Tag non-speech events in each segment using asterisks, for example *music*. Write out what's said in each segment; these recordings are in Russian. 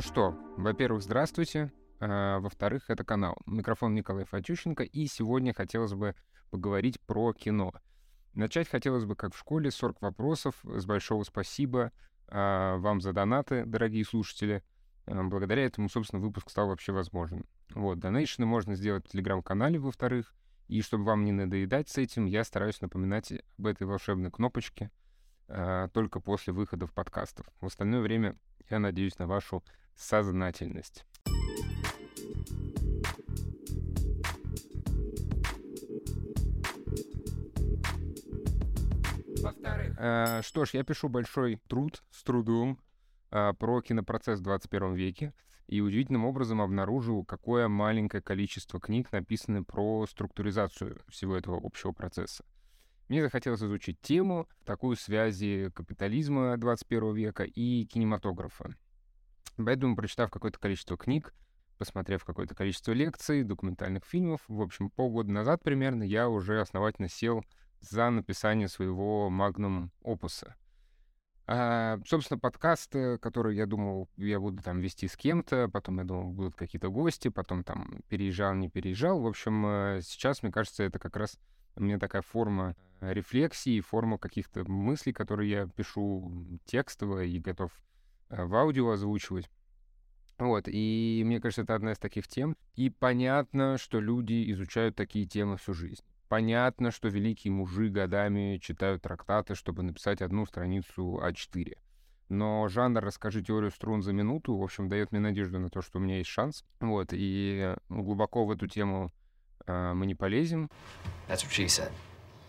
Ну что, во-первых, здравствуйте. А, во-вторых, это канал. Микрофон Николай Фатющенко. И сегодня хотелось бы поговорить про кино. Начать хотелось бы, как в школе, 40 вопросов. С большого спасибо а, вам за донаты, дорогие слушатели. А, благодаря этому, собственно, выпуск стал вообще возможен. Вот, донейшны можно сделать в Телеграм-канале, во-вторых. И чтобы вам не надоедать с этим, я стараюсь напоминать об этой волшебной кнопочке э, только после выходов подкастов. В остальное время я надеюсь на вашу сознательность. Э, что ж, я пишу большой труд с трудом э, про кинопроцесс в 21 веке и удивительным образом обнаружил, какое маленькое количество книг написаны про структуризацию всего этого общего процесса. Мне захотелось изучить тему, такую связи капитализма 21 века и кинематографа. Поэтому, прочитав какое-то количество книг, посмотрев какое-то количество лекций, документальных фильмов, в общем, полгода назад примерно я уже основательно сел за написание своего магнум опуса — а, собственно, подкасты, которые я думал, я буду там вести с кем-то, потом я думал, будут какие-то гости, потом там переезжал, не переезжал. В общем, э, сейчас, мне кажется, это как раз у меня такая форма рефлексии, форма каких-то мыслей, которые я пишу текстово и готов э, в аудио озвучивать. Вот, и мне кажется, это одна из таких тем. И понятно, что люди изучают такие темы всю жизнь. Понятно, что великие мужи годами читают трактаты, чтобы написать одну страницу А4. Но жанр «Расскажи теорию струн за минуту», в общем, дает мне надежду на то, что у меня есть шанс. Вот, и глубоко в эту тему э, мы не полезем.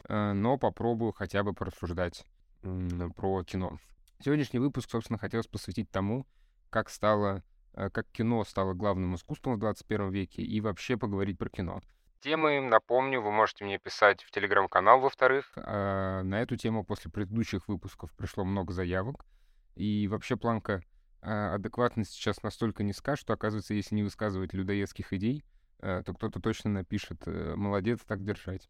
Э, но попробую хотя бы порассуждать э, про кино. Сегодняшний выпуск, собственно, хотелось посвятить тому, как стало, э, как кино стало главным искусством в 21 веке, и вообще поговорить про кино. Темы, напомню, вы можете мне писать в телеграм-канал, во-вторых. А, на эту тему после предыдущих выпусков пришло много заявок. И вообще планка а, адекватности сейчас настолько низка, что, оказывается, если не высказывать людоедских идей, а, то кто-то точно напишет э, «молодец, так держать».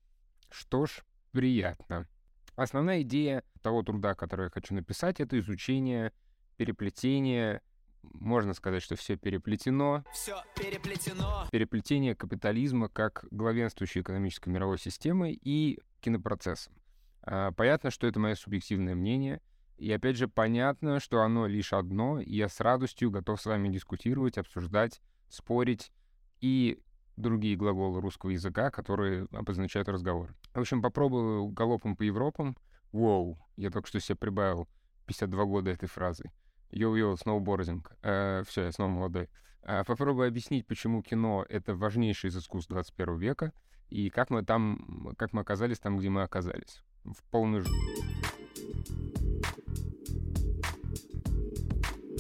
Что ж, приятно. Основная идея того труда, который я хочу написать, это изучение переплетения можно сказать, что все переплетено. Все переплетено. Переплетение капитализма как главенствующей экономической мировой системы и кинопроцессом. А, понятно, что это мое субъективное мнение. И опять же, понятно, что оно лишь одно, и я с радостью готов с вами дискутировать, обсуждать, спорить и другие глаголы русского языка, которые обозначают разговор. В общем, попробую галопом по Европам. Воу, я только что себе прибавил 52 года этой фразой. Йоу-йоу, сноубординг. Э, все, я снова молодой. Э, попробую объяснить, почему кино — это важнейший из искусств 21 века, и как мы там, как мы оказались там, где мы оказались. В полную жизнь.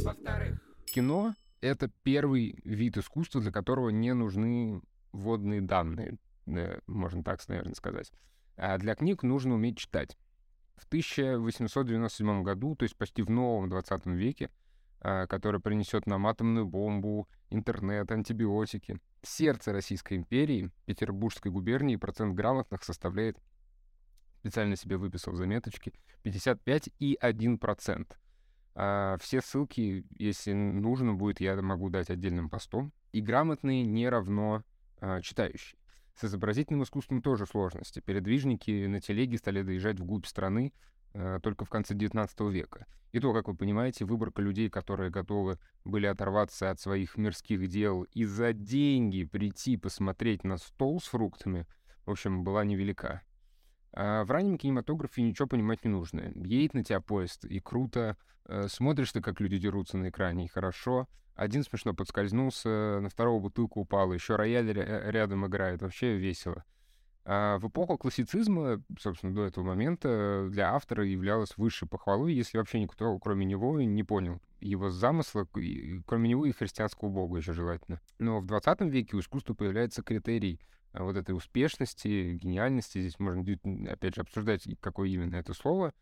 Во-вторых, кино — это первый вид искусства, для которого не нужны вводные данные, можно так, наверное, сказать. А для книг нужно уметь читать. В 1897 году, то есть почти в новом 20 веке, а, который принесет нам атомную бомбу, интернет, антибиотики. Сердце Российской империи, Петербургской губернии, процент грамотных составляет, специально себе выписал заметочки, 55,1%. А все ссылки, если нужно будет, я могу дать отдельным постом. И грамотные не равно а, читающие. С изобразительным искусством тоже сложности. Передвижники на телеге стали доезжать вглубь страны э, только в конце XIX века. И то, как вы понимаете, выборка людей, которые готовы были оторваться от своих мирских дел и за деньги прийти посмотреть на стол с фруктами, в общем, была невелика. А в раннем кинематографе ничего понимать не нужно. Едет на тебя поезд, и круто. Э, смотришь ты, как люди дерутся на экране, и хорошо. Один смешно подскользнулся, на второго бутылку упала, еще рояль рядом играет, вообще весело. А в эпоху классицизма, собственно, до этого момента для автора являлось высшей похвалой, если вообще никто, кроме него, не понял его замысла, кроме него и христианского бога еще желательно. Но в 20 веке у искусства появляется критерий вот этой успешности, гениальности. Здесь можно, опять же, обсуждать, какое именно это слово.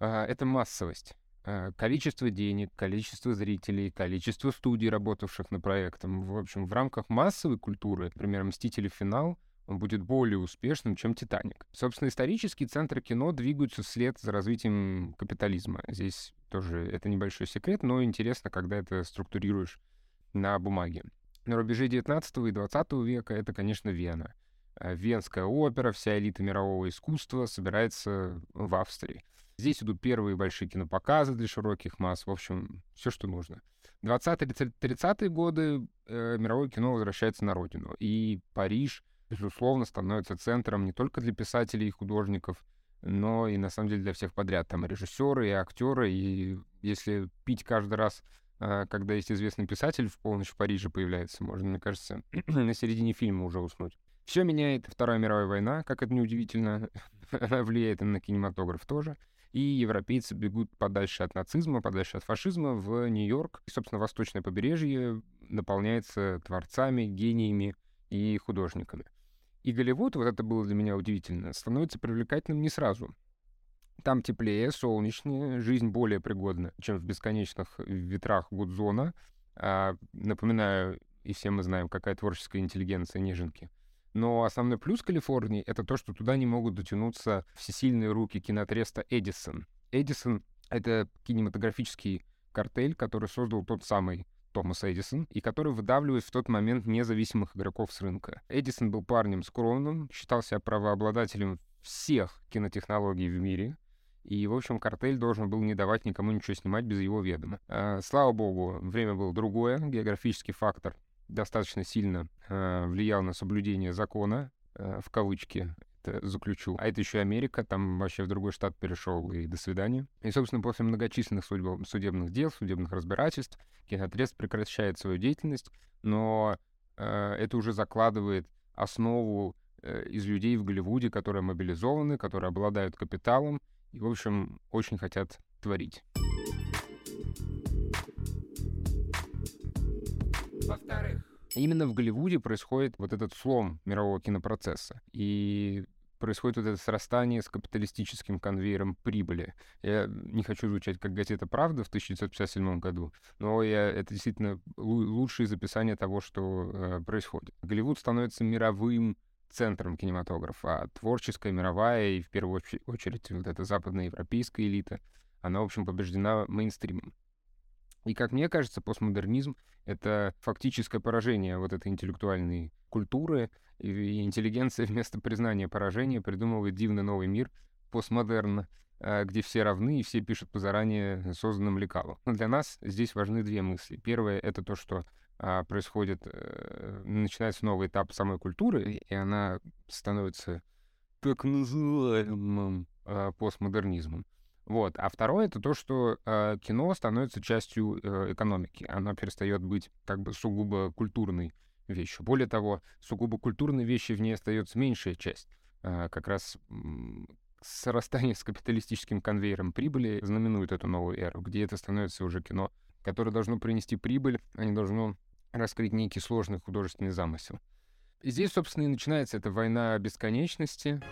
А, это массовость. Э, количество денег, количество зрителей, количество студий, работавших над проектом. В общем, в рамках массовой культуры, например, «Мстители. Финал», он будет более успешным, чем «Титаник». Собственно, исторические центры кино двигаются вслед за развитием капитализма. Здесь тоже это небольшой секрет, но интересно, когда это структурируешь на бумаге. На рубеже 19 и 20 века это, конечно, Вена. А Венская опера, вся элита мирового искусства собирается в Австрии. Здесь идут первые большие кинопоказы для широких масс. В общем, все, что нужно. 20-30-е годы э, мировое кино возвращается на родину. И Париж, безусловно, становится центром не только для писателей и художников, но и, на самом деле, для всех подряд. Там и режиссеры, и актеры. И если пить каждый раз, когда есть известный писатель в полночь в Париже появляется, можно, мне кажется, *clears throat* на середине фильма уже уснуть. Все меняет Вторая мировая война, как это неудивительно, она *laughs* влияет на кинематограф тоже и европейцы бегут подальше от нацизма, подальше от фашизма в Нью-Йорк. И, собственно, восточное побережье наполняется творцами, гениями и художниками. И Голливуд, вот это было для меня удивительно, становится привлекательным не сразу. Там теплее, солнечнее, жизнь более пригодна, чем в бесконечных ветрах Гудзона. А, напоминаю, и все мы знаем, какая творческая интеллигенция неженки — но основной плюс Калифорнии — это то, что туда не могут дотянуться всесильные руки кинотреста Эдисон. Эдисон — это кинематографический картель, который создал тот самый Томас Эдисон, и который выдавливает в тот момент независимых игроков с рынка. Эдисон был парнем скромным, считался правообладателем всех кинотехнологий в мире, и, в общем, картель должен был не давать никому ничего снимать без его ведома. А, слава богу, время было другое, географический фактор достаточно сильно э, влиял на соблюдение закона, э, в кавычки это заключу. А это еще Америка, там вообще в другой штат перешел, и до свидания. И, собственно, после многочисленных судеб... судебных дел, судебных разбирательств, кинотрест прекращает свою деятельность, но э, это уже закладывает основу э, из людей в Голливуде, которые мобилизованы, которые обладают капиталом и, в общем, очень хотят творить. Во-вторых, именно в Голливуде происходит вот этот слом мирового кинопроцесса. И происходит вот это срастание с капиталистическим конвейером прибыли. Я не хочу звучать как газета «Правда» в 1957 году, но я, это действительно лучшее из описания того, что э, происходит. Голливуд становится мировым центром кинематографа, а творческая, мировая и, в первую очередь, вот эта западноевропейская элита, она, в общем, побеждена мейнстримом. И, как мне кажется, постмодернизм — это фактическое поражение вот этой интеллектуальной культуры, и интеллигенция вместо признания поражения придумывает дивный новый мир, постмодерн, а, где все равны и все пишут по заранее созданным лекалам. Но для нас здесь важны две мысли. Первое — это то, что происходит, э, начинается новый этап самой культуры, и она становится так называемым а, постмодернизмом. Вот. А второе — это то, что э, кино становится частью э, экономики. Оно перестает быть как бы сугубо культурной вещью. Более того, сугубо культурной вещи в ней остается меньшая часть. Как раз срастание с капиталистическим конвейером прибыли знаменует эту новую эру, где это становится уже кино, которое должно принести прибыль, а не должно раскрыть некий сложный художественный замысел. И здесь, собственно, и начинается эта война бесконечности.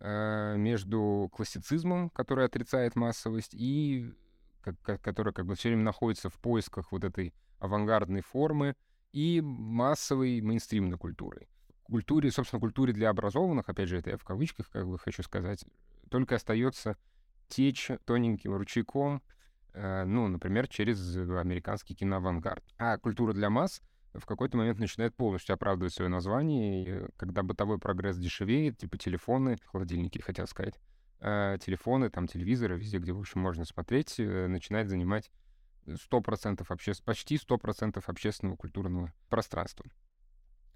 Э, между классицизмом, который отрицает массовость, и который как бы все время находится в поисках вот этой авангардной формы, и массовой мейнстримной культурой. Культуре, собственно, культуре для образованных, опять же, это я в кавычках как бы хочу сказать, только остается течь тоненьким ручейком, ну, например, через американский киноавангард. А культура для масс — в какой-то момент начинает полностью оправдывать свое название, и когда бытовой прогресс дешевеет, типа телефоны, холодильники, хотел сказать, э, телефоны, там телевизоры, везде, где, в общем, можно смотреть, э, начинает занимать 100% обще... почти 100% общественного культурного пространства.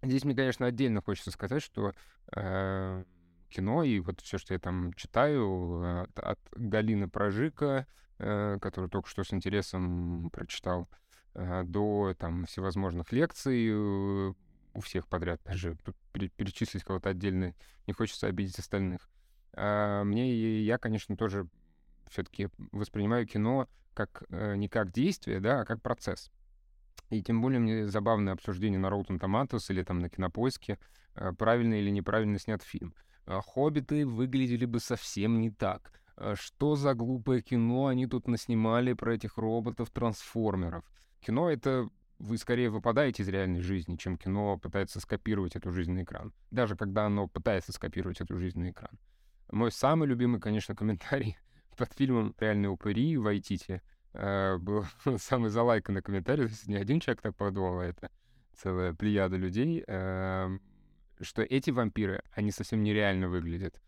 Здесь мне, конечно, отдельно хочется сказать, что э, кино и вот все, что я там читаю от, от Галины Прожика, э, которую только что с интересом прочитал, Э, до там всевозможных лекций э, у всех подряд, даже перечислить кого-то отдельно не хочется обидеть остальных. А мне, я, конечно, тоже все-таки воспринимаю кино как не как действие, да, а как процесс. И тем более мне забавное обсуждение на Rotten Tomatoes или там на Кинопоиске, правильно или неправильно снят фильм. «Хоббиты» выглядели бы совсем не так. Что за глупое кино они тут наснимали про этих роботов-трансформеров? Кино — это вы скорее выпадаете из реальной жизни, чем кино пытается скопировать эту жизнь на экран. Даже когда оно пытается скопировать эту жизнь на экран. Мой самый любимый, конечно, комментарий *laughs* под фильмом «Реальные упыри» в Айтите э, был *laughs* самый залайканный комментарий. То есть не один человек так подумал, а это целая плеяда людей, э, что эти вампиры, они совсем нереально выглядят.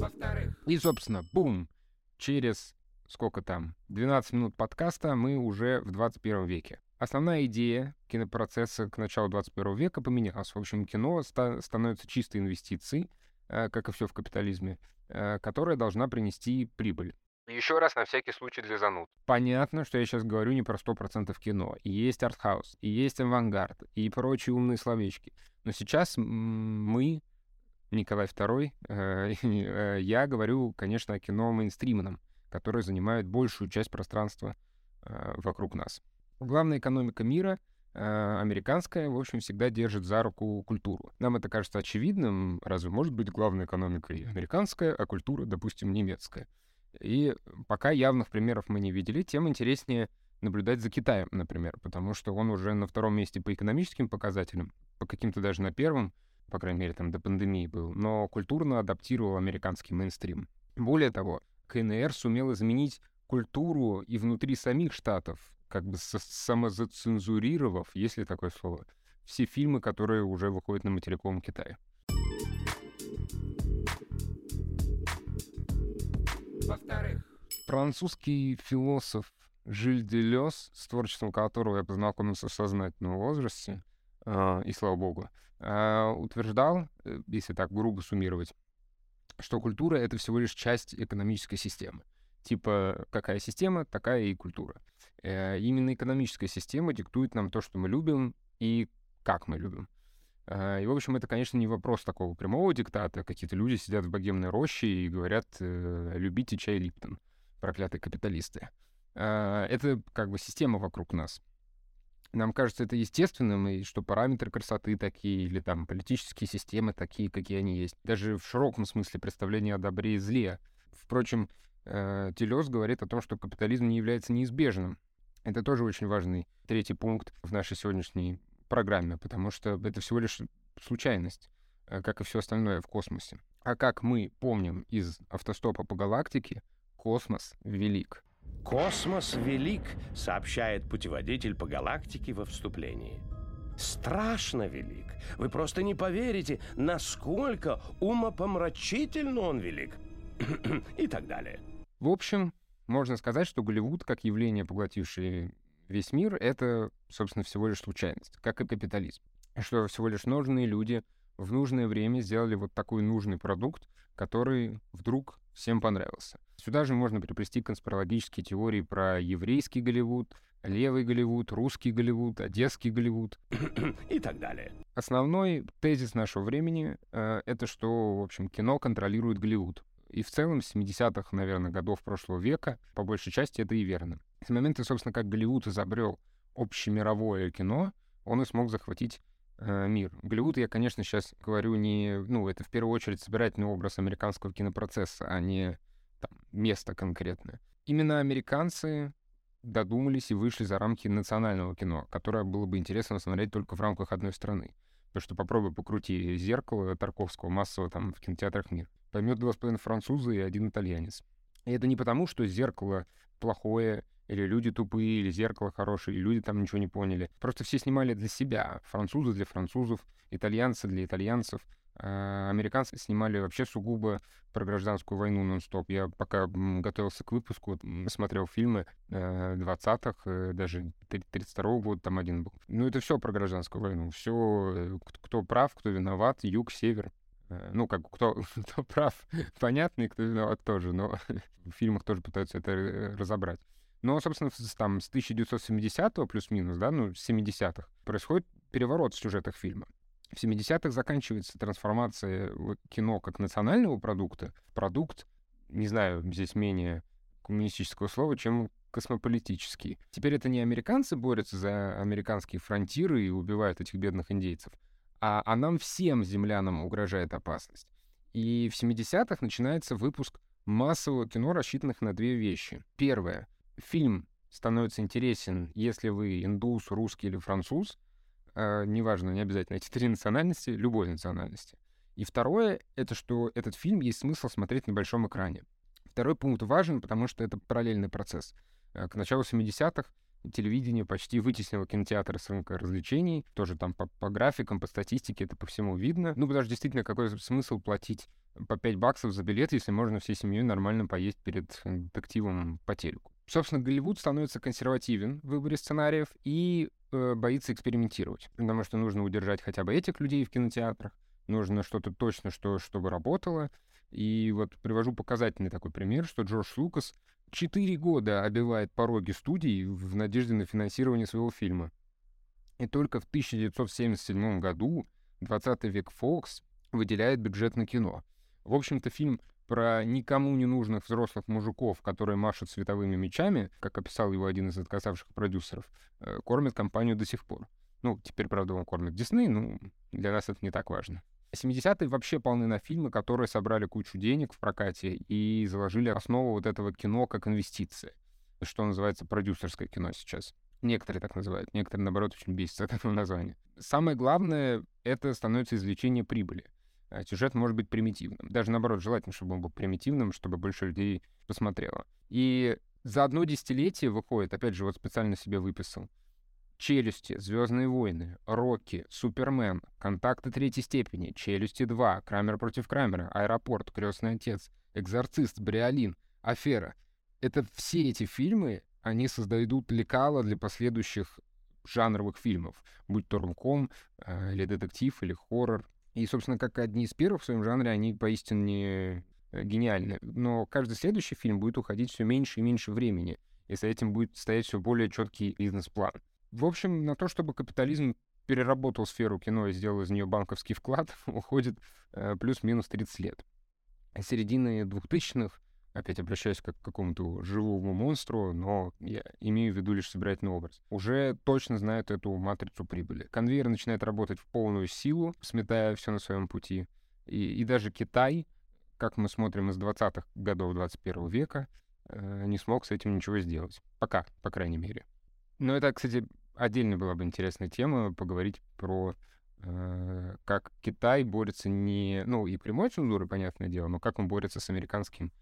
Во-вторых. И, собственно, бум, через сколько там, 12 минут подкаста мы уже в 21 веке. Основная идея кинопроцесса к началу 21 века поменялась. В общем, кино ста- становится чистой инвестицией, э, как и все в капитализме, э, которая должна принести прибыль. Еще раз на всякий случай для зануд. Понятно, что я сейчас говорю не про 100% кино. И есть артхаус, и есть авангард, и прочие умные словечки. Но сейчас мы, Николай II, э, *laughs* э, я говорю, конечно, о кино мейнстримном, которое занимает большую часть пространства э, вокруг нас. Главная экономика мира американская, в общем, всегда держит за руку культуру. Нам это кажется очевидным. Разве может быть главной экономикой американская, а культура, допустим, немецкая? И пока явных примеров мы не видели, тем интереснее наблюдать за Китаем, например, потому что он уже на втором месте по экономическим показателям, по каким-то даже на первом, по крайней мере, там до пандемии был, но культурно адаптировал американский мейнстрим. Более того, КНР сумел изменить культуру и внутри самих штатов, как бы самозацензурировав, если такое слово, все фильмы, которые уже выходят на материковом Китае. Во-вторых, французский философ Жиль Делес, с творчеством которого я познакомился в сознательном возрасте, э, и слава богу, утверждал, э, если так грубо суммировать, что культура — это всего лишь часть экономической системы. Типа, какая система, такая и культура. Э, именно экономическая система диктует нам то, что мы любим и как мы любим. А, и, в общем, это, конечно, не вопрос такого прямого диктата. Какие-то люди сидят в богемной роще и говорят э, «любите чай Липтон, проклятые капиталисты». А, это как бы система вокруг нас. Нам кажется это естественным, и что параметры красоты такие, или там политические системы такие, какие они есть. Даже в широком смысле представление о добре и зле. Впрочем, э, Телес говорит о том, что капитализм не является неизбежным. Это тоже очень важный третий пункт в нашей сегодняшней программе, потому что это всего лишь случайность, э, как и все остальное в космосе. А как мы помним из автостопа по галактике, космос велик. Космос велик, сообщает путеводитель по галактике во вступлении. Страшно велик. Вы просто не поверите, насколько умопомрачительно он велик. *clears throat* И так далее. В общем, можно сказать, что Голливуд, как явление, поглотившее весь мир — это, собственно, всего лишь случайность, как и капитализм. Что всего лишь нужные люди в нужное время сделали вот такой нужный продукт, который вдруг всем понравился. Сюда же можно приплести конспирологические теории про еврейский Голливуд, левый Голливуд, русский Голливуд, одесский Голливуд *clears throat* и так далее. Основной тезис нашего времени э, — это что, в общем, кино контролирует Голливуд. И в целом с 70-х, наверное, годов прошлого века, по большей части, это и верно. С момента, собственно, как Голливуд изобрел общемировое кино, он и смог захватить мир. Голливуд, я, конечно, сейчас говорю не... Ну, это в первую очередь собирательный образ американского кинопроцесса, а не там, место конкретное. Именно американцы додумались и вышли за рамки национального кино, которое было бы интересно смотреть только в рамках одной страны. Потому что попробуй покрути зеркало Тарковского массово там в кинотеатрах мир. Поймет два с половиной француза и один итальянец. И это не потому, что зеркало плохое или люди тупые, или зеркало хорошее, или люди там ничего не поняли. Просто все снимали для себя. Французы для французов, итальянцы для итальянцев. А американцы снимали вообще сугубо про гражданскую войну нон-стоп. Я пока готовился к выпуску, смотрел фильмы 20-х, э, даже 32-го года там один был. Ну, это все про гражданскую войну. Все, э, кто прав, кто виноват, юг, север. Э, ну, как кто, *laughs* кто прав, *laughs* понятно, и кто виноват тоже, но *laughs* в фильмах тоже пытаются это разобрать. Но, собственно, там с 1970 плюс-минус, да, ну, с 70-х, происходит переворот в сюжетах фильма. В 70-х заканчивается трансформация кино как национального продукта продукт, не знаю, здесь менее коммунистического слова, чем космополитический. Теперь это не американцы борются за американские фронтиры и убивают этих бедных индейцев, а, а нам всем, землянам, угрожает опасность. И в 70-х начинается выпуск массового кино, рассчитанных на две вещи. Первое фильм становится интересен, если вы индус, русский или француз, э, неважно, не обязательно эти *laughs* три национальности, любой национальности. И второе — это что этот фильм есть смысл смотреть на большом экране. Второй пункт важен, потому что это параллельный процесс. Э, к началу 70-х телевидение почти вытеснило кинотеатры с рынка развлечений. Тоже там по, по графикам, по статистике это по всему видно. Ну, потому что действительно, какой смысл платить по 5 баксов за билет, если можно всей семьей нормально поесть перед э, детективом по телеку. Собственно, Голливуд становится консервативен в выборе сценариев и э, боится экспериментировать, потому что нужно удержать хотя бы этих людей в кинотеатрах, нужно что-то точно, что, чтобы работало. И вот привожу показательный такой пример, что Джордж Лукас четыре года обивает пороги студии в надежде на финансирование своего фильма. И только в 1977 году 20 век Фокс выделяет бюджет на кино. В общем-то, фильм про никому не нужных взрослых мужиков, которые машут световыми мечами, как описал его один из отказавших продюсеров, э, кормит компанию до сих пор. Ну, теперь, правда, он кормит Дисней, ну, для нас это не так важно. 70-е вообще полны на фильмы, которые собрали кучу денег в прокате и заложили основу вот этого кино как инвестиции, что называется продюсерское кино сейчас. Некоторые так называют, некоторые, наоборот, очень бесятся от этого названия. Самое главное — это становится извлечение прибыли. А сюжет может быть примитивным. Даже наоборот, желательно, чтобы он был примитивным, чтобы больше людей посмотрело. И за одно десятилетие выходит, опять же, вот специально себе выписал, Челюсти, Звездные войны, Рокки, Супермен, Контакты третьей степени, Челюсти 2, Крамер против Крамера, Аэропорт, Крестный отец, Экзорцист, Бриолин, Афера. Это все эти фильмы, они создают лекала для последующих жанровых фильмов, будь то румком, э, или детектив, или хоррор. И, собственно, как одни из первых в своем жанре, они поистине э, гениальны. Но каждый следующий фильм будет уходить все меньше и меньше времени, и за этим будет стоять все более четкий бизнес-план. В общем, на то, чтобы капитализм переработал сферу кино и сделал из нее банковский вклад, *laughs* уходит э, плюс-минус 30 лет. А середины 2000-х, опять обращаюсь как к какому-то живому монстру, но я имею в виду лишь собирательный образ, уже точно знают эту матрицу прибыли. Конвейер начинает работать в полную силу, сметая все на своем пути. И, и даже Китай, как мы смотрим из 20-х годов 21 века, э, не смог с этим ничего сделать. Пока, по крайней мере. Но это, кстати, отдельно была бы интересная тема поговорить про э, как Китай борется не... Ну, и прямой цензурой, понятное дело, но как он борется с американским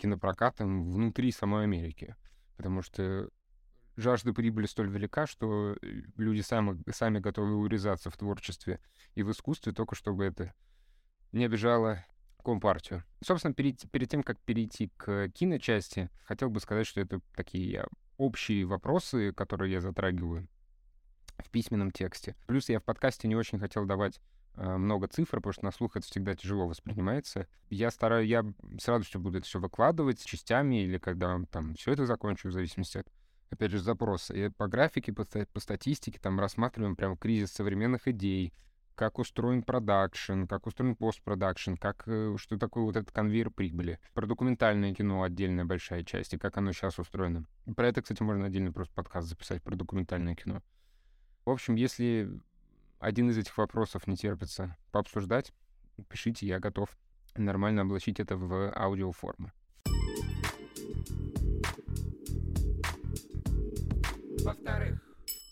кинопрокатом внутри самой Америки. Потому что жажда прибыли столь велика, что люди сами, сами готовы урезаться в творчестве и в искусстве, только чтобы это не обижало Компартию. Собственно, перед, перед тем, как перейти к киночасти, хотел бы сказать, что это такие общие вопросы, которые я затрагиваю в письменном тексте. Плюс я в подкасте не очень хотел давать э, много цифр, потому что на слух это всегда тяжело воспринимается. Я стараюсь, я с радостью буду это все выкладывать частями или когда там все это закончу, в зависимости от, опять же, запроса. И по графике, по, по статистике там рассматриваем прям кризис современных идей, как устроен продакшн, как устроен постпродакшн, как, э, что такое вот этот конвейер прибыли. Про документальное кино отдельная большая часть, и как оно сейчас устроено. Про это, кстати, можно отдельно просто подкаст записать, про документальное кино. В общем, если один из этих вопросов не терпится пообсуждать, пишите, я готов нормально облачить это в аудиоформу. Во-вторых,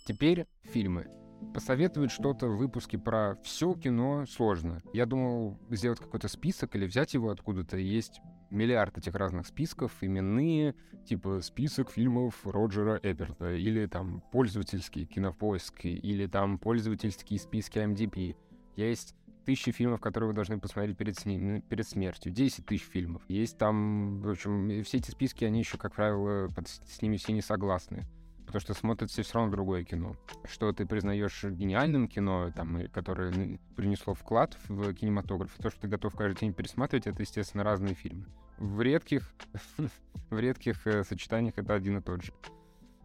теперь фильмы. Посоветовать что-то в выпуске про все кино сложно. Я думал сделать какой-то список или взять его откуда-то. Есть миллиард этих разных списков, именные, типа список фильмов Роджера Эберта, или там пользовательские кинопоиски, или там пользовательские списки MDP. Есть тысячи фильмов, которые вы должны посмотреть перед, сни- перед смертью. 10 тысяч фильмов. Есть там, в общем, все эти списки, они еще, как правило, под, с ними все не согласны потому что смотрится все равно другое кино. Что ты признаешь гениальным кино, там, которое принесло вклад в кинематограф, то, что ты готов каждый день пересматривать, это, естественно, разные фильмы. В редких, *laughs* в редких э, сочетаниях это один и тот же.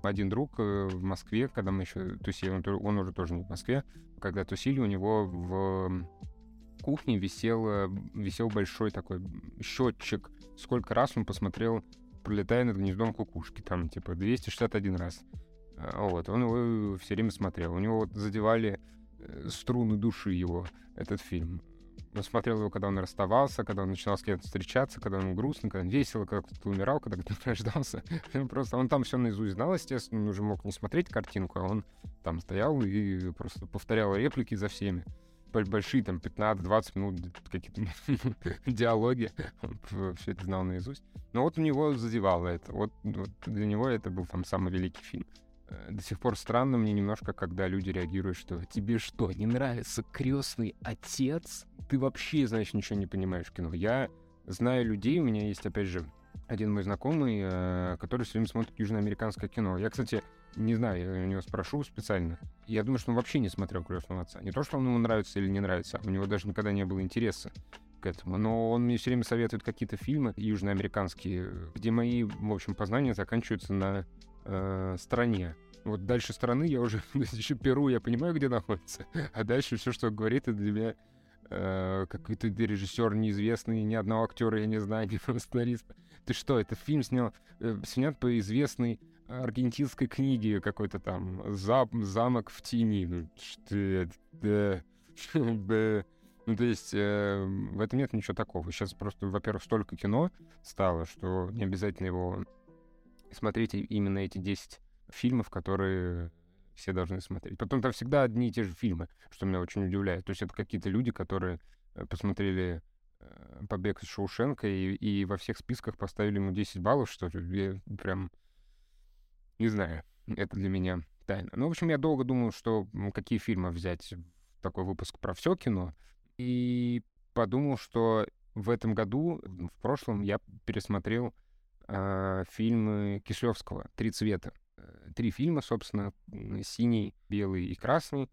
Один друг э, в Москве, когда мы еще тусили, он, он уже тоже не в Москве, когда тусили, у него в кухне висел, висел большой такой счетчик, сколько раз он посмотрел пролетая над гнездом кукушки, там, типа, 261 раз. А, вот, он его все время смотрел. У него вот задевали э, струны души его, этот фильм. смотрел его, когда он расставался, когда он начинал с кем-то встречаться, когда он грустно, когда он весело, когда кто-то умирал, когда кто-то *laughs* рождался. просто он там все наизусть знал, естественно, он уже мог не смотреть картинку, а он там стоял и просто повторял реплики за всеми. Большие, там, 15-20 минут какие-то *laughs* диалоги. Он все это знал наизусть. Но вот у него задевало это. Вот, вот для него это был там самый великий фильм. Э, до сих пор странно мне немножко, когда люди реагируют, что тебе что, не нравится крестный отец? Ты вообще, значит, ничего не понимаешь в кино. Я знаю людей, у меня есть, опять же, один мой знакомый, э, который все время смотрит южноамериканское кино. Я, кстати, не знаю, я у него спрошу специально. Я думаю, что он вообще не смотрел «Крестного отца». Не то, что он ему нравится или не нравится, у него даже никогда не было интереса к этому. Но он мне все время советует какие-то фильмы южноамериканские, где мои, в общем, познания заканчиваются на э, стране. Вот дальше страны я уже *laughs* еще Перу, я понимаю, где находится. А дальше все, что говорит, это для меня э, какой-то режиссер неизвестный, ни одного актера я не знаю, ни сценариста. Ты что, это фильм снял, э, снят по известной аргентинской книге какой-то там зам, «Замок в тени». Ну. *laughs* Ну, то есть э, в этом нет ничего такого. Сейчас просто, во-первых, столько кино стало, что не обязательно его смотреть именно эти 10 фильмов, которые все должны смотреть. Потом там всегда одни и те же фильмы, что меня очень удивляет. То есть это какие-то люди, которые э, посмотрели э, «Побег из Шоушенка» и, и во всех списках поставили ему 10 баллов, что ли. Я прям не знаю. Это для меня тайна. Ну, в общем, я долго думал, что какие фильмы взять в такой выпуск про все кино. И подумал, что в этом году, в прошлом, я пересмотрел э, фильмы Кишлевского «Три цвета». Э, три фильма, собственно, синий, белый и красный.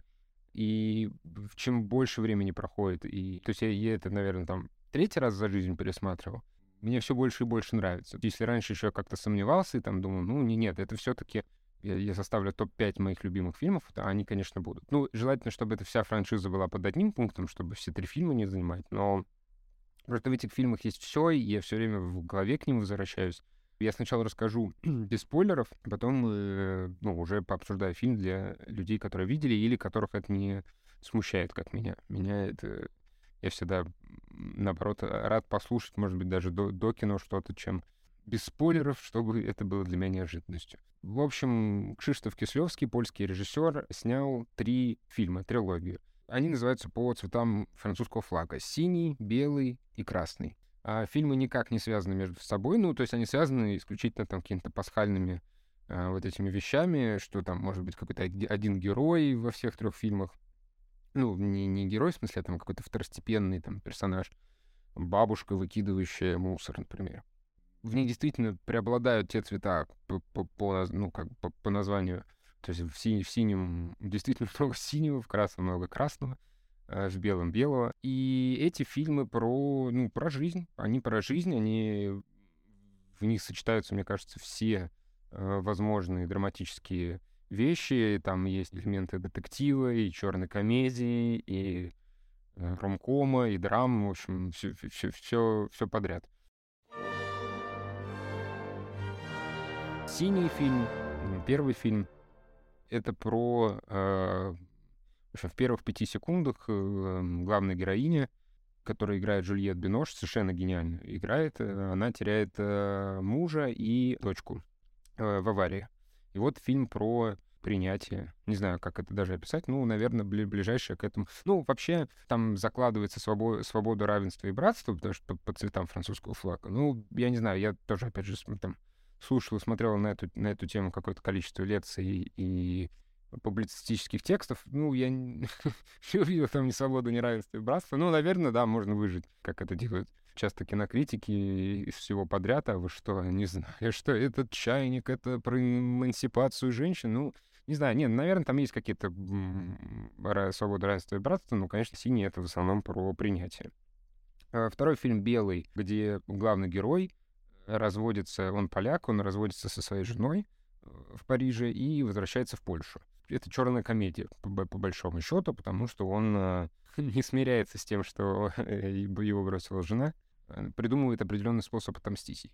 И чем больше времени проходит, и то есть я, я это, наверное, там третий раз за жизнь пересматривал, мне все больше и больше нравится. Если раньше еще как-то сомневался и там думал, ну не, нет, это все-таки я, я составлю топ-5 моих любимых фильмов, то они, конечно, будут. Ну, желательно, чтобы эта вся франшиза была под одним пунктом, чтобы все три фильма не занимать, но просто в этих фильмах есть все, и я все время в голове к ним возвращаюсь. Я сначала расскажу *clears throat* без спойлеров, а потом э, ну, уже пообсуждаю фильм для людей, которые видели или которых это не смущает, как меня. Меня это... Я всегда, наоборот, рад послушать, может быть, даже до, до кино что-то, чем без спойлеров, чтобы это было для меня неожиданностью. В общем, Кшиштоф Кислевский, польский режиссер, снял три фильма, трилогию. Они называются по цветам французского флага. Синий, белый и красный а фильмы никак не связаны между собой, ну, то есть они связаны исключительно там какими-то пасхальными а, вот этими вещами, что там может быть какой-то один герой во всех трех фильмах, ну, не, не герой, в смысле, а там какой-то второстепенный там персонаж, бабушка, выкидывающая мусор, например. В них действительно преобладают те цвета по, по, по ну, как по, по названию. То есть в, сине, в синем действительно *laughs* много синего, в красном много красного — Э, в белом белого. И эти фильмы про, ну, про жизнь. Они про жизнь, они в них сочетаются, мне кажется, все э, возможные драматические вещи. Там есть элементы детектива и черной комедии, и э, ромкома, и драм, в общем, все, все, все, все подряд. Синий фильм, первый фильм, это про э, в первых пяти секундах э, главная героиня, которая играет Джульет Бинош, совершенно гениально играет, э, она теряет э, мужа и дочку в аварии. И вот фильм про принятие. Не знаю, как это даже описать. Ну, наверное, ближайшее к этому. Ну, вообще, там закладывается свобода, свобода равенство и братство, потому что по, по цветам французского флага. Ну, я не знаю, я тоже, опять же, там слушал и смотрел на эту, на эту тему какое-то количество лекций и публицистических текстов. Ну, я не, *laughs* увидел там ни свободу, ни равенство и братство. Ну, наверное, да, можно выжить, как это делают часто кинокритики из всего подряд. А вы что, не знали, *laughs* что этот чайник — это про эмансипацию женщин? Ну, не знаю, нет, наверное, там есть какие-то свобода, равенство и братство, но, конечно, синий — это в основном про принятие. А второй фильм «Белый», где главный герой разводится, он поляк, он разводится со своей женой э, в Париже и возвращается в Польшу это черная комедия, по, по большому счету, потому что он э, *laughs* не смиряется с тем, что *laughs* э, его бросила жена, э, придумывает определенный способ отомстить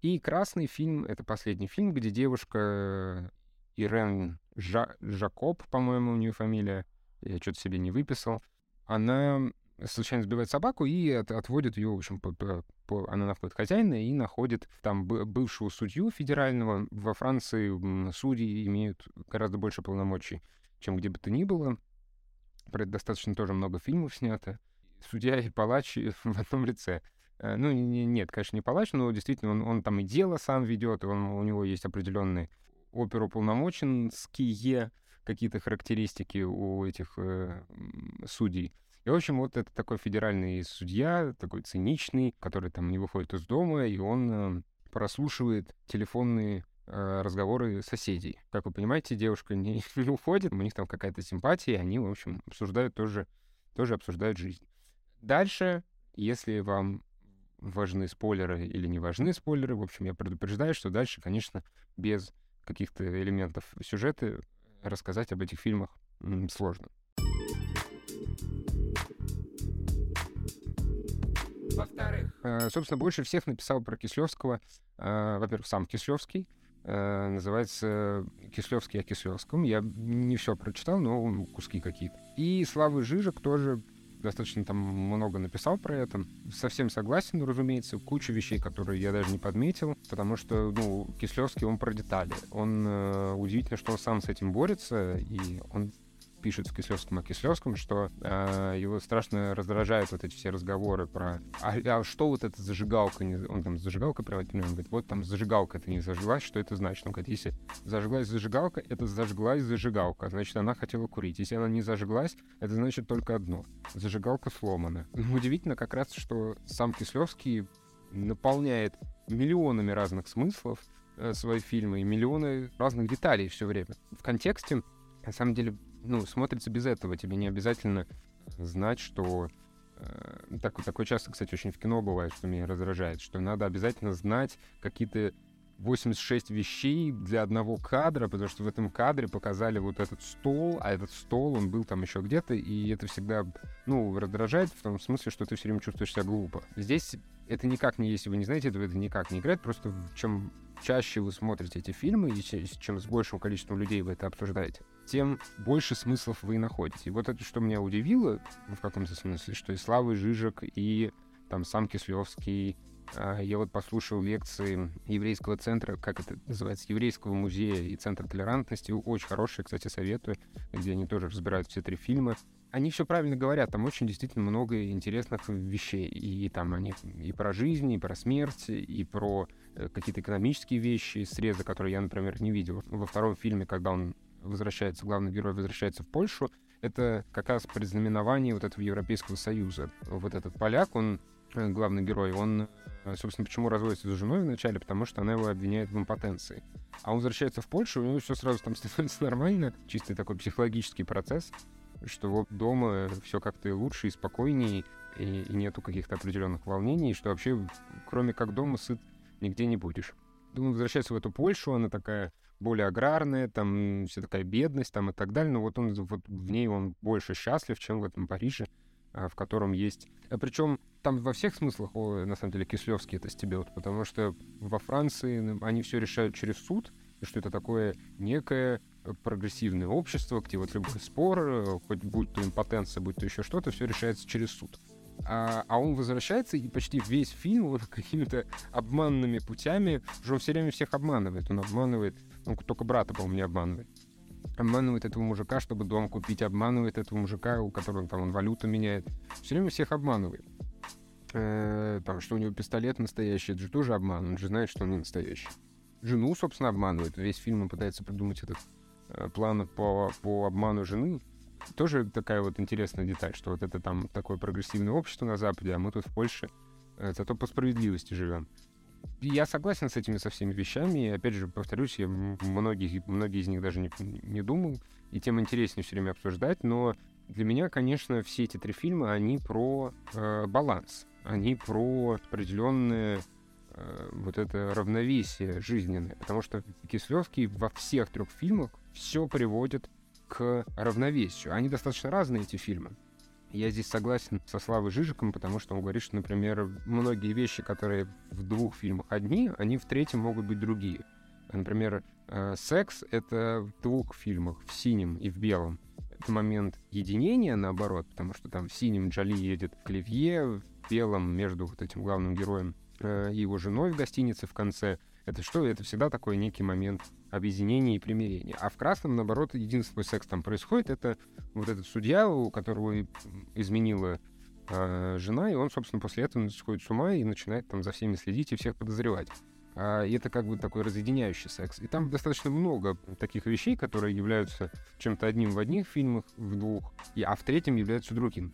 И красный фильм — это последний фильм, где девушка Ирен Жа Жакоб, по-моему, у нее фамилия, я что-то себе не выписал, она случайно сбивает собаку и от, отводит ее, в общем, по, по, по, она находит хозяина и находит там бывшего судью федерального. Во Франции судьи имеют гораздо больше полномочий, чем где бы то ни было. Про это достаточно тоже много фильмов снято. Судья и палач *laughs* в одном лице. Э, ну, не, нет, конечно, не палач, но действительно он, он там и дело сам ведет, он, у него есть определенные оперуполномоченские какие-то характеристики у этих э, судей. И, в общем, вот это такой федеральный судья, такой циничный, который там не выходит из дома, и он э, прослушивает телефонные э, разговоры соседей. Как вы понимаете, девушка не, *laughs* не уходит, у них там какая-то симпатия, и они, в общем, обсуждают тоже, тоже обсуждают жизнь. Дальше, если вам важны спойлеры или не важны спойлеры, в общем, я предупреждаю, что дальше, конечно, без каких-то элементов сюжета рассказать об этих фильмах сложно. Во-вторых, э, собственно, больше всех написал про Кислевского, э, во-первых, сам Кислевский, э, называется «Кислевский о Кислевском». Я не все прочитал, но куски какие-то. И Славы Жижик тоже достаточно там много написал про это. Совсем согласен, разумеется, куча вещей, которые я даже не подметил, потому что, ну, Кислевский, он про детали. Он э, удивительно, что он сам с этим борется, и он пишет в Кислевском о Кислевском, что э, его страшно раздражают вот эти все разговоры про а, а что вот эта зажигалка, не... он там зажигалка проводит, он говорит, вот там зажигалка это не зажглась, что это значит? Он говорит, если зажглась зажигалка, это зажглась зажигалка, значит, она хотела курить. Если она не зажглась, это значит только одно. Зажигалка сломана. Удивительно как раз, что сам Кислевский наполняет миллионами разных смыслов э, свои фильмы и миллионы разных деталей все время. В контексте, на самом деле, ну, смотрится без этого. Тебе не обязательно знать, что... Э, так, такое часто, кстати, очень в кино бывает, что меня раздражает, что надо обязательно знать какие-то 86 вещей для одного кадра, потому что в этом кадре показали вот этот стол, а этот стол, он был там еще где-то, и это всегда, ну, раздражает в том смысле, что ты все время чувствуешь себя глупо. Здесь это никак не, если вы не знаете этого, это никак не играет, просто чем чаще вы смотрите эти фильмы, и чем с большим количеством людей вы это обсуждаете, тем больше смыслов вы находите. И вот это, что меня удивило, в каком-то смысле, что и Слава Жижик, и там сам Кислевский, а, я вот послушал лекции еврейского центра, как это называется, еврейского музея и центра толерантности, очень хорошие, кстати, советую, где они тоже разбирают все три фильма. Они все правильно говорят, там очень действительно много интересных вещей, и там они и про жизнь, и про смерть, и про э, какие-то экономические вещи, срезы, которые я, например, не видел. Во втором фильме, когда он возвращается, главный герой возвращается в Польшу, это как раз предзнаменование вот этого Европейского Союза. Вот этот поляк, он э, главный герой, он, э, собственно, почему разводится с женой вначале, потому что она его обвиняет в импотенции. А он возвращается в Польшу, у него все сразу там *laughs* становится нормально, чистый такой психологический процесс, что вот дома все как-то лучше и спокойнее, и, и нету каких-то определенных волнений, что вообще, кроме как дома, сыт нигде не будешь. Думаю, возвращается в эту Польшу, она такая более аграрная, там вся такая бедность там и так далее, но вот он вот в ней он больше счастлив, чем в этом Париже, а, в котором есть... А причем там во всех смыслах, о, на самом деле, Кислевский это стебет, потому что во Франции они все решают через суд, и что это такое некое прогрессивное общество, где вот любой спор, э, хоть будь то импотенция, будь то еще что-то, все решается через суд. А, а он возвращается, и почти весь фильм вот *laughs* какими-то обманными путями, что он все время всех обманывает. Он обманывает, ну, только брата, по-моему, не обманывает. Обманывает этого мужика, чтобы дом купить, обманывает этого мужика, у которого там он валюту меняет. Все время всех обманывает. Э, там, что у него пистолет настоящий, это же тоже обман, он же знает, что он не настоящий. Жену, собственно, обманывает. Весь фильм он пытается придумать этот э, план по, по обману жены, тоже такая вот интересная деталь, что вот это там такое прогрессивное общество на Западе, а мы тут в Польше э, зато по справедливости живем. Я согласен с этими со всеми вещами, и опять же, повторюсь, я многие, многие из них даже не, не думал, и тем интереснее все время обсуждать, но для меня, конечно, все эти три фильма, они про э, баланс, они про определенное э, вот это равновесие жизненное, потому что Кислевский во всех трех фильмах все приводит к равновесию. Они достаточно разные, эти фильмы. Я здесь согласен со Славой Жижиком, потому что он говорит, что, например, многие вещи, которые в двух фильмах одни, они в третьем могут быть другие. Например, э, секс — это в двух фильмах, в синем и в белом. момент единения, наоборот, потому что там в синем Джоли едет к Оливье, в белом между вот этим главным героем э, и его женой в гостинице в конце. Это что? Это всегда такой некий момент объединения и примирения. А в красном, наоборот, единственный секс там происходит, это вот этот судья, у которого изменила э, жена, и он, собственно, после этого сходит с ума и начинает там за всеми следить и всех подозревать. А, и это как бы такой разъединяющий секс. И там достаточно много таких вещей, которые являются чем-то одним в одних фильмах, в двух, и, а в третьем являются другим.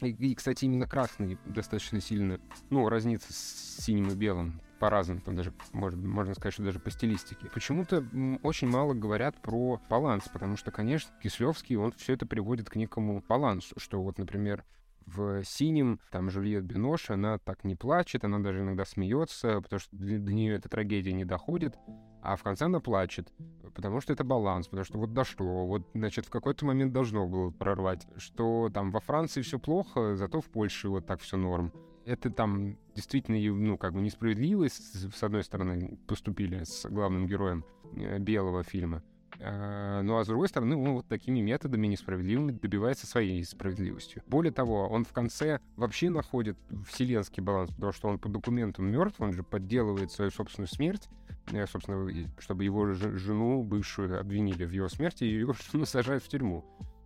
И, и, кстати, именно красный достаточно сильно, ну, разнится с синим и белым по-разному, там даже, может, можно сказать, что даже по стилистике. Почему-то очень мало говорят про баланс, потому что, конечно, Кислевский, он все это приводит к некому балансу, что вот, например, в синем, там Жюльет Бинош, она так не плачет, она даже иногда смеется, потому что до, нее эта трагедия не доходит, а в конце она плачет, потому что это баланс, потому что вот дошло, вот, значит, в какой-то момент должно было прорвать, что там во Франции все плохо, зато в Польше вот так все норм. Это там действительно, ну, как бы несправедливо, с одной стороны, поступили с главным героем э, белого фильма, а, ну а с другой стороны, он вот такими методами несправедливыми добивается своей справедливостью. Более того, он в конце вообще находит вселенский баланс, потому что он по документам мертв, он же подделывает свою собственную смерть, э, собственно, чтобы его жену бывшую обвинили в его смерти, и ее *laughs* жену сажают в тюрьму.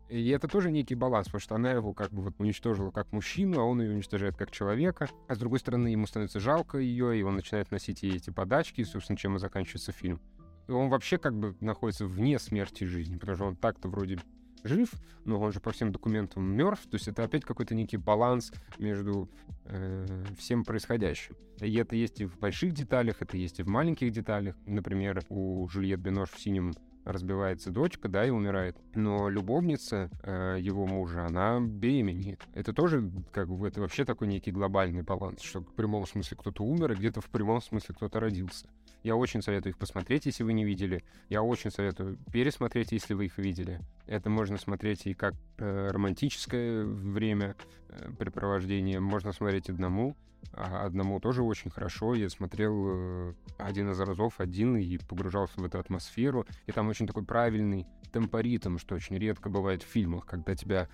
И это тоже некий баланс, потому что она его как бы вот уничтожила как мужчину, а он ее уничтожает как человека. А с другой стороны, ему становится жалко ее, и он начинает носить ей эти подачки, и, собственно, чем и заканчивается фильм он вообще как бы находится вне смерти и жизни, потому что он так-то вроде жив, но он же по всем документам мертв, то есть это опять какой-то некий баланс между э, всем происходящим. И это есть и в больших деталях, это есть и в маленьких деталях. Например, у Жюльет Бенош в синем разбивается дочка, да, и умирает. Но любовница э, его мужа, она беременеет. Это тоже, как бы, это вообще такой некий глобальный баланс, что в прямом смысле кто-то умер, и где-то в прямом смысле кто-то родился. Я очень советую их посмотреть, если вы не видели. Я очень советую пересмотреть, если вы их видели. Это можно смотреть и как э, романтическое время э, препровождение, можно смотреть одному. Одному тоже очень хорошо. Я смотрел э, один из разов один и погружался в эту атмосферу. И там очень такой правильный темпоритм, что очень редко бывает в фильмах, когда тебя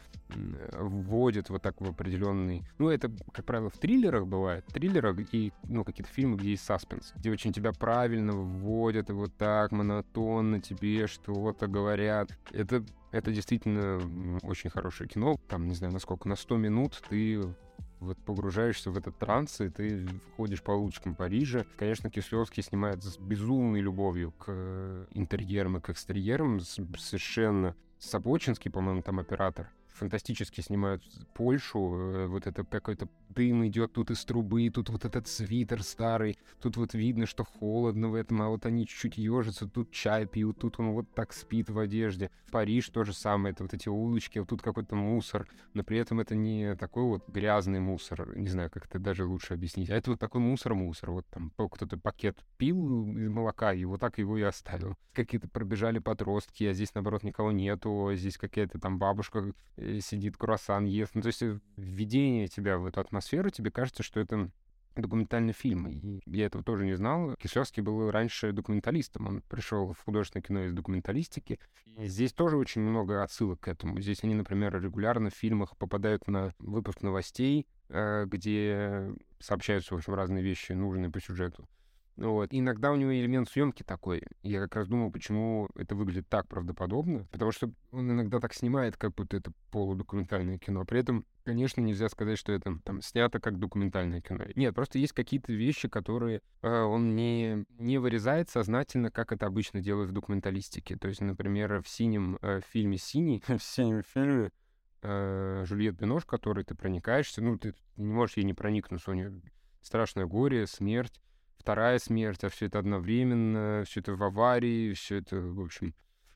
вводят вот так в определенный... Ну, это, как правило, в триллерах бывает. Триллерах и, ну, какие-то фильмы, где есть саспенс, где очень тебя правильно вводят и вот так монотонно тебе что-то говорят. Это это действительно очень хорошее кино. Там, не знаю, насколько, на 100 минут ты вот погружаешься в этот транс, и ты входишь по улочкам Парижа. Конечно, Кисловский снимает с безумной любовью к э, интерьерам и к экстерьерам, совершенно Сапочинский, по-моему, там оператор фантастически снимают Польшу. Э, вот это какой-то дым идет тут из трубы, тут вот этот свитер старый, тут вот видно, что холодно в этом, а вот они чуть-чуть ежатся, тут чай пьют, тут он вот так спит в одежде. Париж то же самое, это вот эти улочки, вот тут какой-то мусор, но при этом это не такой вот грязный мусор, не знаю, как это даже лучше объяснить, а это вот такой мусор-мусор, вот там кто-то пакет пил из молока, и вот так его и оставил. Какие-то пробежали подростки, а здесь, наоборот, никого нету, а здесь какая-то там бабушка сидит, круассан ест, ну, то есть э, введение тебя в эту атмосферу тебе кажется, что это документальный фильм. И я этого тоже не знал. Кишевский был раньше документалистом. Он пришел в художественное кино из документалистики. И здесь тоже очень много отсылок к этому. Здесь они, например, регулярно в фильмах попадают на выпуск новостей, э, где сообщаются, в общем, разные вещи, нужные по сюжету. Вот. Иногда у него элемент съемки такой. Я как раз думал, почему это выглядит так правдоподобно. Потому что он иногда так снимает, как будто это полудокументальное кино. При этом, конечно, нельзя сказать, что это там снято как документальное кино. Нет, просто есть какие-то вещи, которые э, он не, не вырезает сознательно, как это обычно делают в документалистике. То есть, например, в синем э, фильме «Синий», *laughs* в синем фильме э, Бинош, который ты проникаешься, ну, ты не можешь ей не проникнуться, у нее страшное горе, смерть вторая смерть, а все это одновременно, все это в аварии, все это, в общем,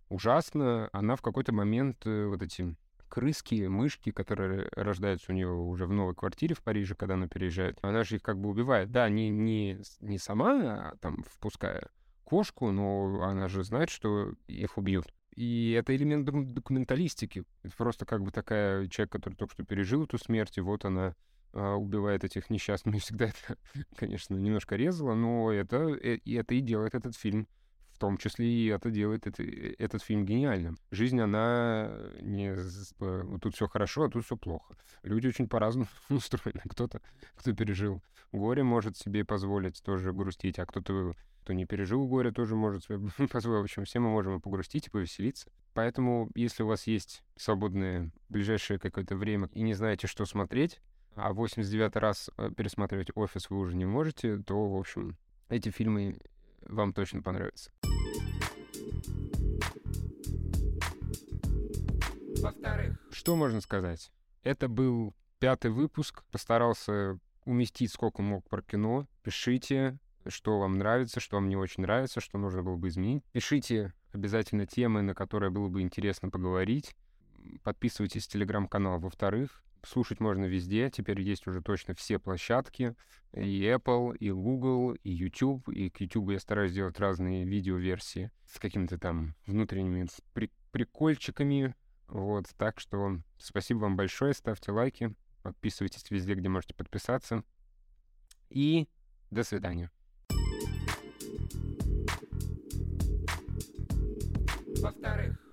ужасно. Она в какой-то момент э, вот эти крыски, мышки, которые рождаются у нее уже в новой квартире в Париже, когда она переезжает, она же их как бы убивает. Да, не, не, не сама, а там впуская кошку, но она же знает, что их убьют. И это элемент документалистики. Просто как бы такая человек, который только что пережил эту смерть, и вот она убивает этих несчастных. *laughs* Всегда это, конечно, немножко резало, но это, э, это и делает этот фильм в том числе и это делает это, этот фильм гениальным. Жизнь, она не... Вот тут все хорошо, а тут все плохо. Люди очень по-разному *laughs* устроены. Кто-то, кто пережил горе, может себе позволить тоже грустить, а кто-то кто не пережил горе, тоже может себе *laughs* позволить. В общем, все мы можем и погрустить, и повеселиться. Поэтому, если у вас есть свободное ближайшее какое-то время и не знаете, что смотреть, а 89 раз э, пересматривать «Офис» вы уже не можете, то, в общем, эти фильмы вам точно понравятся. Во-вторых, что можно сказать? Это был пятый выпуск. Постарался уместить сколько мог про кино. Пишите, что вам нравится, что вам не очень нравится, что нужно было бы изменить. Пишите обязательно темы, на которые было бы интересно поговорить. Подписывайтесь в телеграм-канал. Во-вторых, слушать можно везде. Теперь есть уже точно все площадки. И Apple, и Google, и YouTube. И к YouTube я стараюсь делать разные видеоверсии с какими-то там внутренними при прикольчиками. Вот, так что спасибо вам большое. Ставьте лайки, подписывайтесь везде, где можете подписаться. И до свидания. Во-вторых,